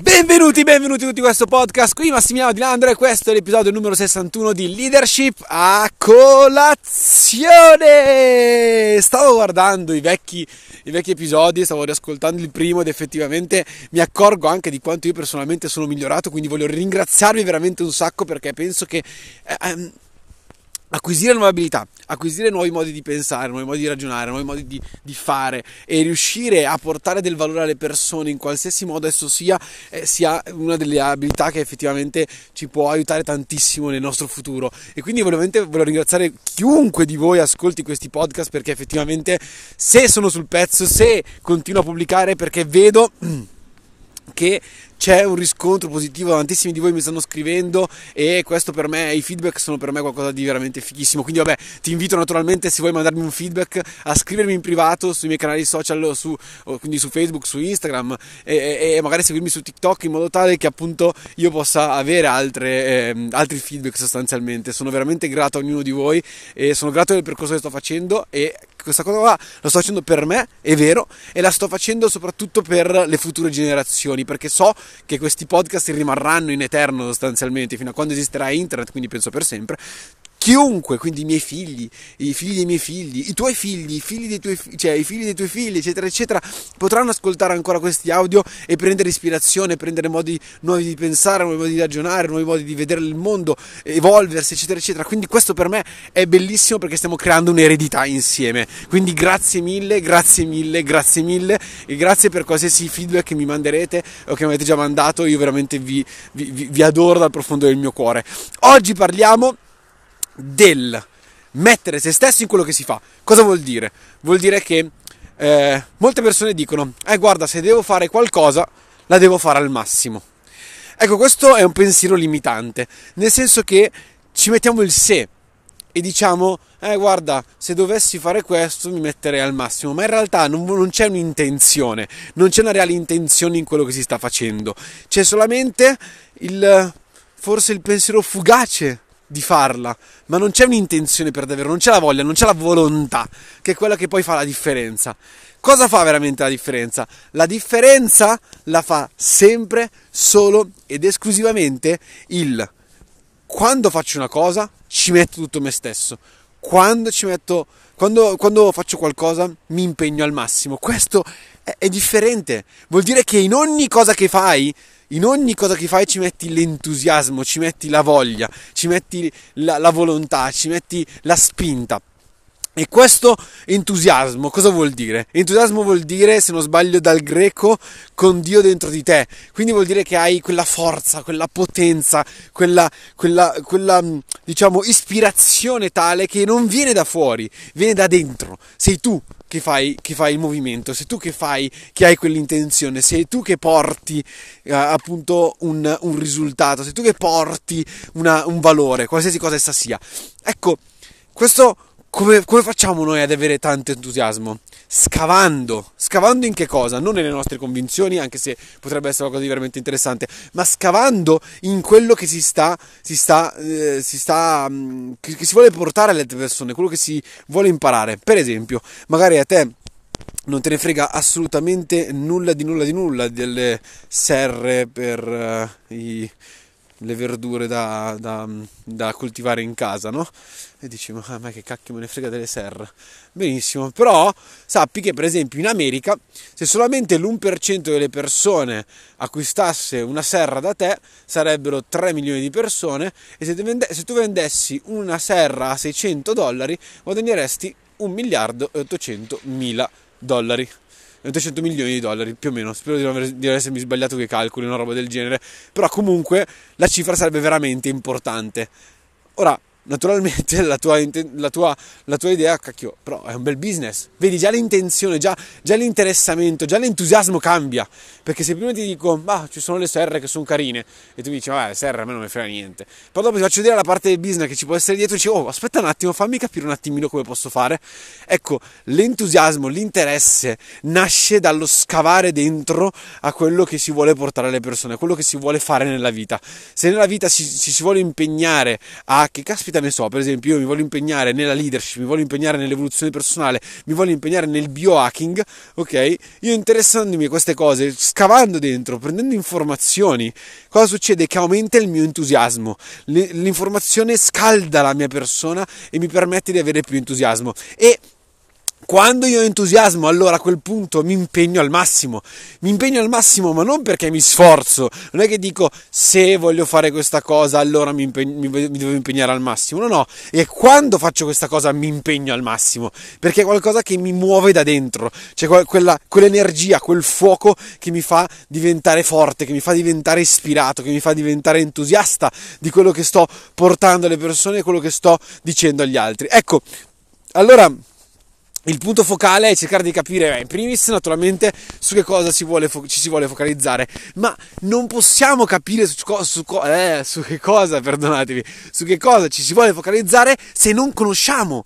Benvenuti, benvenuti a tutti in questo podcast. Qui Massimiliano Di Landro e questo è l'episodio numero 61 di Leadership a colazione. Stavo guardando i vecchi, i vecchi episodi, stavo riascoltando il primo ed effettivamente mi accorgo anche di quanto io personalmente sono migliorato, quindi voglio ringraziarvi veramente un sacco perché penso che eh, ehm, acquisire nuove abilità, acquisire nuovi modi di pensare, nuovi modi di ragionare, nuovi modi di, di, fare e riuscire a portare del valore alle persone in qualsiasi modo esso sia, eh, sia una delle abilità che effettivamente ci può aiutare tantissimo nel nostro futuro. E quindi veramente voglio ringraziare chiunque di voi ascolti questi podcast perché effettivamente se sono sul pezzo, se continuo a pubblicare perché vedo che c'è un riscontro positivo, tantissimi di voi mi stanno scrivendo e questo per me, i feedback sono per me qualcosa di veramente fighissimo. Quindi vabbè, ti invito naturalmente se vuoi mandarmi un feedback a scrivermi in privato sui miei canali social, su, quindi su Facebook, su Instagram e, e, magari seguirmi su TikTok in modo tale che appunto io possa avere altre, eh, altri feedback sostanzialmente. Sono veramente grato a ognuno di voi e sono grato del percorso che sto facendo e questa cosa qua la sto facendo per me, è vero, e la sto facendo soprattutto per le future generazioni, perché so che questi podcast rimarranno in eterno sostanzialmente fino a quando esisterà internet, quindi penso per sempre chiunque, quindi i miei figli, i figli dei miei figli, i tuoi figli, i figli dei tuoi, cioè, i figli dei tuoi figli, eccetera, eccetera, potranno ascoltare ancora questi audio e prendere ispirazione, prendere modi nuovi di pensare, nuovi modi di ragionare, nuovi modi di vedere il mondo, evolversi, eccetera, eccetera. Quindi questo per me è bellissimo perché stiamo creando un'eredità insieme. Quindi grazie mille, grazie mille, grazie mille e grazie per qualsiasi feedback che mi manderete o che mi avete già mandato. Io veramente vi, vi, vi adoro dal profondo del mio cuore. Oggi parliamo del mettere se stessi in quello che si fa. Cosa vuol dire? Vuol dire che eh, molte persone dicono, eh guarda, se devo fare qualcosa, la devo fare al massimo. Ecco, questo è un pensiero limitante, nel senso che ci mettiamo il se e diciamo, eh guarda, se dovessi fare questo mi metterei al massimo, ma in realtà non, non c'è un'intenzione, non c'è una reale intenzione in quello che si sta facendo, c'è solamente il, forse il pensiero fugace di farla, ma non c'è un'intenzione per davvero, non c'è la voglia, non c'è la volontà, che è quella che poi fa la differenza. Cosa fa veramente la differenza? La differenza la fa sempre, solo ed esclusivamente il quando faccio una cosa ci metto tutto me stesso, quando metto quando, quando faccio qualcosa mi impegno al massimo. Questo è, è differente. Vuol dire che in ogni cosa che fai in ogni cosa che fai ci metti l'entusiasmo, ci metti la voglia, ci metti la, la volontà, ci metti la spinta. E questo entusiasmo cosa vuol dire? Entusiasmo vuol dire, se non sbaglio dal greco, con Dio dentro di te. Quindi vuol dire che hai quella forza, quella potenza, quella, quella, quella diciamo, ispirazione tale che non viene da fuori, viene da dentro. Sei tu che fai, che fai il movimento, sei tu che fai, che hai quell'intenzione, sei tu che porti eh, appunto un, un, risultato, sei tu che porti una, un valore, qualsiasi cosa essa sia. Ecco, questo come, come, facciamo noi ad avere tanto entusiasmo? Scavando, scavando in che cosa? Non nelle nostre convinzioni, anche se potrebbe essere qualcosa di veramente interessante, ma scavando in quello che si sta, si sta, eh, si sta, mm, che, che si vuole portare alle persone, quello che si vuole imparare. Per esempio, magari a te non te ne frega assolutamente nulla di nulla di nulla delle serre per uh, i le verdure da, da, da, coltivare in casa, no? E dici, ma a che cacchio me ne frega delle serre? Benissimo, però sappi che per esempio in America, se solamente l'1% delle persone acquistasse una serra da te, sarebbero 3 milioni di persone e se tu, vende- se tu vendessi una serra a 600 dollari, guadagneresti 1 miliardo e 800 mila dollari. 200 milioni di dollari più o meno. Spero di non, aver, di non essermi sbagliato che calcoli una roba del genere. Però comunque la cifra sarebbe veramente importante. Ora, naturalmente la tua, la, tua, la tua, idea, cacchio, però è un bel business. Vedi già l'intenzione, già, già, l'interessamento, già l'entusiasmo cambia. Perché se prima ti dico, ah, ci sono le serre che sono carine, e tu dici, vabbè, le serre a me non mi frega niente. Poi dopo ti faccio vedere la parte del business che ci può essere dietro, e dici, oh, aspetta un attimo, fammi capire un attimino come posso fare. Ecco, l'entusiasmo, l'interesse nasce dallo scavare dentro a quello che si vuole portare alle persone, a quello che si vuole fare nella vita. Se nella vita si, si, si vuole impegnare a che caspita capita, ne so, per esempio, io mi voglio impegnare nella leadership, mi voglio impegnare nell'evoluzione personale, mi voglio impegnare nel biohacking, ok? Io interessandomi a queste cose, scavando dentro, prendendo informazioni, cosa succede? Che aumenta il mio entusiasmo. L'informazione scalda la mia persona e mi permette di avere più entusiasmo. E quando io ho entusiasmo, allora a quel punto mi impegno al massimo. Mi impegno al massimo, ma non perché mi sforzo. Non è che dico se voglio fare questa cosa, allora mi, impeg- mi, mi devo impegnare al massimo. No, no. E quando faccio questa cosa mi impegno al massimo. Perché è qualcosa che mi muove da dentro. Cioè quella, quell'energia, quel fuoco che mi fa diventare forte, che mi fa diventare ispirato, che mi fa diventare entusiasta di quello che sto portando alle persone e quello che sto dicendo agli altri. Ecco, allora il punto focale è cercare di capire, in primis naturalmente, su che cosa si vuole, ci si vuole focalizzare, ma non possiamo capire su, su, eh, su, che cosa, perdonatemi, su che cosa ci si vuole focalizzare se non conosciamo.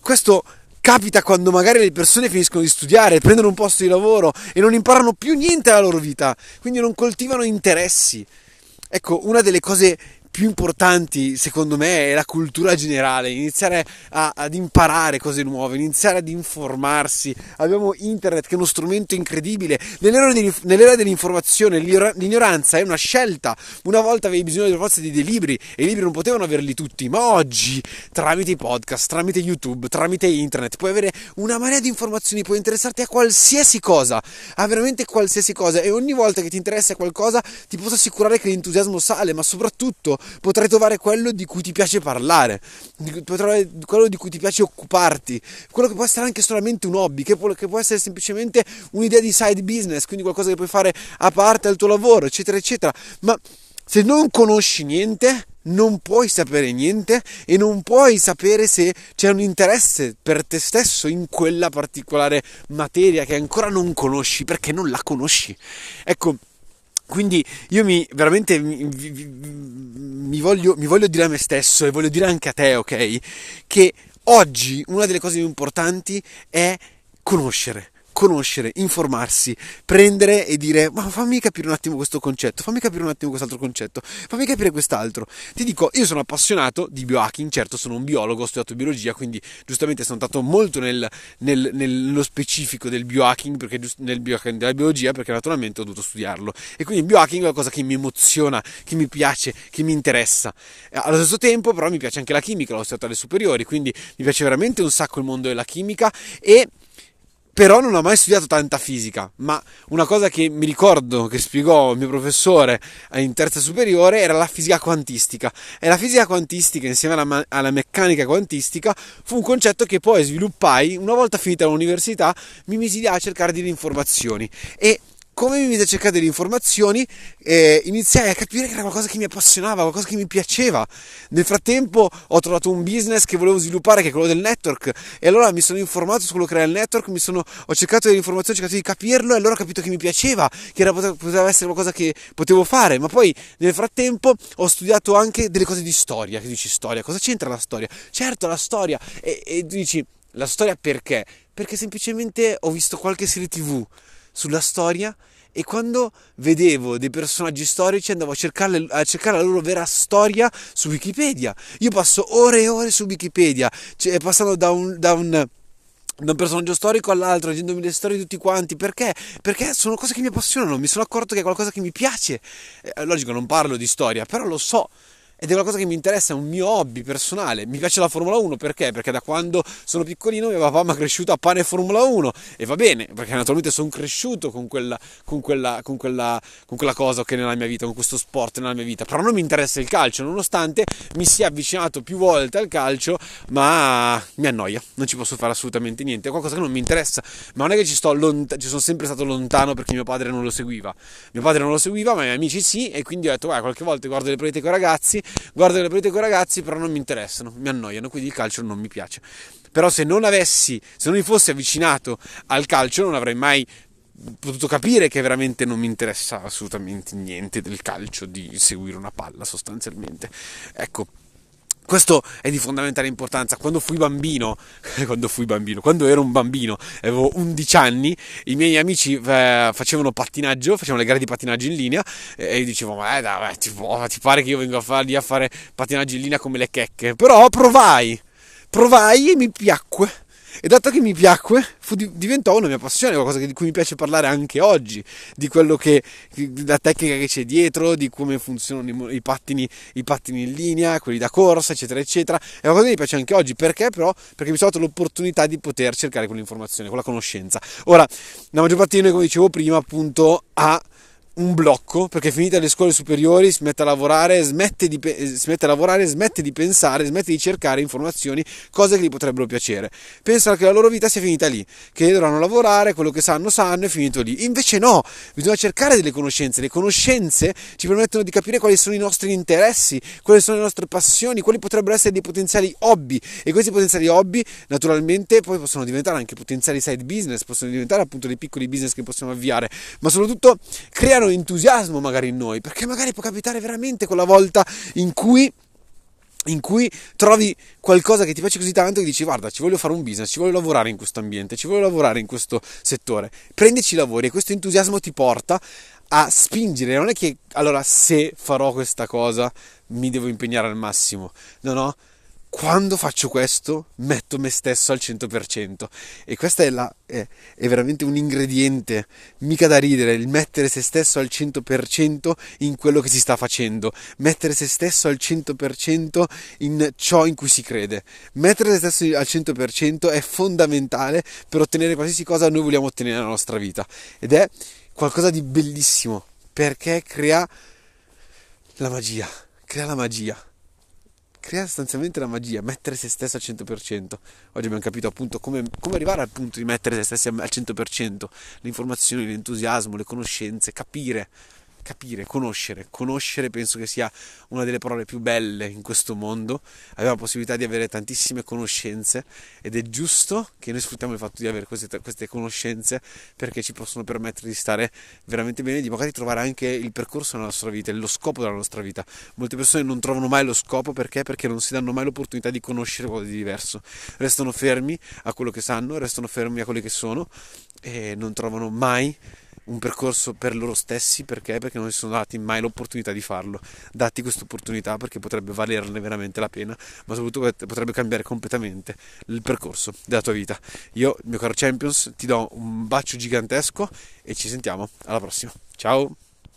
Questo capita quando magari le persone finiscono di studiare, prendono un posto di lavoro e non imparano più niente della loro vita, quindi non coltivano interessi. Ecco, una delle cose più importanti secondo me è la cultura generale, iniziare a, ad imparare cose nuove, iniziare ad informarsi. Abbiamo internet che è uno strumento incredibile. Nell'era, dell'informazione l'ignoranza è una scelta. Una volta avevi bisogno per forza di dei libri e i libri non potevano averli tutti, ma oggi tramite i podcast, tramite YouTube, tramite internet puoi avere una marea di informazioni, puoi interessarti a qualsiasi cosa, a veramente qualsiasi cosa e ogni volta che ti interessa qualcosa ti posso assicurare che l'entusiasmo sale, ma soprattutto potrai trovare quello di cui ti piace parlare, potrai trovare quello di cui ti piace occuparti, quello che può essere anche solamente un hobby, che può, che può essere semplicemente un'idea di side business, quindi qualcosa che puoi fare a parte al tuo lavoro, eccetera, eccetera. Ma se non conosci niente, non puoi sapere niente e non puoi sapere se c'è un interesse per te stesso in quella particolare materia che ancora non conosci perché non la conosci. Ecco, quindi io mi veramente mi, mi, voglio, mi voglio dire a me stesso e voglio dire anche a te, ok? Che oggi una delle cose più importanti è conoscere conoscere, informarsi, prendere e dire ma fammi capire un attimo questo concetto, fammi capire un attimo quest'altro concetto, fammi capire quest'altro. Ti dico, io sono appassionato di biohacking, certo sono un biologo, ho studiato biologia, quindi giustamente sono andato molto nel, nel, nello specifico del biohacking, perché, nel biohacking della biologia, perché naturalmente ho dovuto studiarlo. E quindi il biohacking è una cosa che mi emoziona, che mi piace, che mi interessa. Allo stesso tempo però mi piace anche la chimica, l'ho studiato alle superiori, quindi mi piace veramente un sacco il mondo della chimica e però non ho mai studiato tanta fisica, ma una cosa che mi ricordo che spiegò il mio professore in terza superiore era la fisica quantistica. E la fisica quantistica insieme alla, alla meccanica quantistica fu un concetto che poi sviluppai una volta finita l'università, mi misi a cercare delle informazioni e come mi a cercare delle informazioni, eh, iniziai a capire che era qualcosa che mi appassionava, qualcosa che mi piaceva. Nel frattempo ho trovato un business che volevo sviluppare, che è quello del network, e allora mi sono informato su quello che era il network, sono, ho cercato delle informazioni, ho cercato di capirlo, e allora ho capito che mi piaceva, che era, poteva essere qualcosa che potevo fare. Ma poi nel frattempo ho studiato anche delle cose di storia. Che dici storia? Cosa c'entra la storia? Certo, la storia. E, e dici la storia perché? Perché semplicemente ho visto qualche serie tv sulla storia e quando vedevo dei personaggi storici andavo a, cercarle, a cercare la loro vera storia su Wikipedia. Io passo ore e ore su Wikipedia, cioè, passando da un, da un da un personaggio storico all'altro, leggendomi le storie di tutti quanti, perché? Perché sono cose che mi appassionano, mi sono accorto che è qualcosa che mi piace. Eh, logico, non parlo di storia, però lo so, ed è qualcosa che mi interessa, è un mio hobby personale. Mi piace la Formula 1 perché? Perché da quando sono piccolino mio papà mi ha cresciuto a pane Formula 1 e va bene, perché naturalmente sono cresciuto con quella, con quella, con quella, con quella cosa che nella mia vita, con questo sport nella mia vita. Però non mi interessa il calcio, nonostante mi sia avvicinato più volte al calcio, ma mi annoia, non ci posso fare assolutamente niente. È qualcosa che non mi interessa, ma non è che ci, sto lont- ci sono sempre stato lontano perché mio padre non lo seguiva. Mio padre non lo seguiva, ma i miei amici sì, e quindi ho detto, guarda, qualche volta guardo le partite con i ragazzi guardo le partite con i ragazzi, però non mi interessano, mi annoiano, quindi il calcio non mi piace. Però se non avessi, se non mi fossi avvicinato al calcio, non avrei mai potuto capire che veramente non mi interessa assolutamente niente del calcio, di seguire una palla sostanzialmente. Ecco, questo è di fondamentale importanza. Quando fui bambino, quando fui bambino, quando ero un bambino, avevo 11 anni, i miei amici eh, facevano pattinaggio, facevano le gare di pattinaggio in linea e io dicevo, ma eh, dai, ti, ti, pare che io vengo a far, lì a fare pattinaggio in linea come le checche? Però provai, provai e mi piacque e dato che mi piacque, fu, diventò una mia passione, qualcosa di cui mi piace parlare anche oggi, di quello che, la tecnica che c'è dietro, di come funzionano i, pattini, i pattini in linea, quelli da corsa, eccetera, eccetera. È qualcosa che mi piace anche oggi, perché però? Perché mi sono dato l'opportunità di poter cercare quell'informazione, quella conoscenza. Ora, la maggior parte di noi, come dicevo prima, appunto, ha un blocco perché finite le scuole superiori si mette a lavorare, smette di, si mette a lavorare, smette di pensare, smette di cercare informazioni, cose che gli potrebbero piacere. Pensano che la loro vita sia finita lì, che dovranno lavorare, quello che sanno sanno è finito lì. Invece no, bisogna cercare delle conoscenze. Le conoscenze ci permettono di capire quali sono i nostri interessi, quali sono le nostre passioni, quali potrebbero essere dei potenziali hobby e questi potenziali hobby naturalmente poi possono diventare anche potenziali side business, possono diventare appunto dei piccoli business che possiamo avviare, ma soprattutto creare creano entusiasmo magari in noi, perché magari può capitare veramente quella volta in cui in cui trovi qualcosa che ti piace così tanto che dici guarda ci voglio fare un business, ci voglio lavorare in questo ambiente, ci voglio lavorare in questo settore, prendici lavori e questo entusiasmo ti porta a spingere, non è che allora se farò questa cosa mi devo impegnare al massimo, no no, quando faccio questo metto me stesso al 100% e questo è, è, è, veramente un ingrediente mica da ridere il mettere se stesso al 100% in quello che si sta facendo. Mettere se stesso al 100% in ciò in cui si crede. Mettere se stesso al 100% è fondamentale per ottenere qualsiasi cosa noi vogliamo ottenere nella nostra vita. Ed è qualcosa di bellissimo perché crea la magia crea la magia crea sostanzialmente la magia, mettere se stesso al 100%. Oggi abbiamo capito appunto come, come, arrivare al punto di mettere se stessi al 100%, le informazioni, l'entusiasmo, le conoscenze, capire capire, conoscere. Conoscere penso che sia una delle parole più belle in questo mondo. Abbiamo la possibilità di avere tantissime conoscenze ed è giusto che noi sfruttiamo il fatto di avere queste, queste conoscenze perché ci possono permettere di stare veramente bene, di magari trovare anche il percorso della nostra vita, lo scopo della nostra vita. Molte persone non trovano mai lo scopo perché? Perché non si danno mai l'opportunità di conoscere qualcosa di diverso. Restano fermi a quello che sanno, restano fermi a quelli che sono e non trovano mai un percorso per loro stessi perché? Perché non si sono dati mai l'opportunità di farlo. Dati questa opportunità perché potrebbe valerne veramente la pena, ma soprattutto potrebbe cambiare completamente il percorso della tua vita. Io, mio caro Champions, ti do un bacio gigantesco e ci sentiamo alla prossima. Ciao!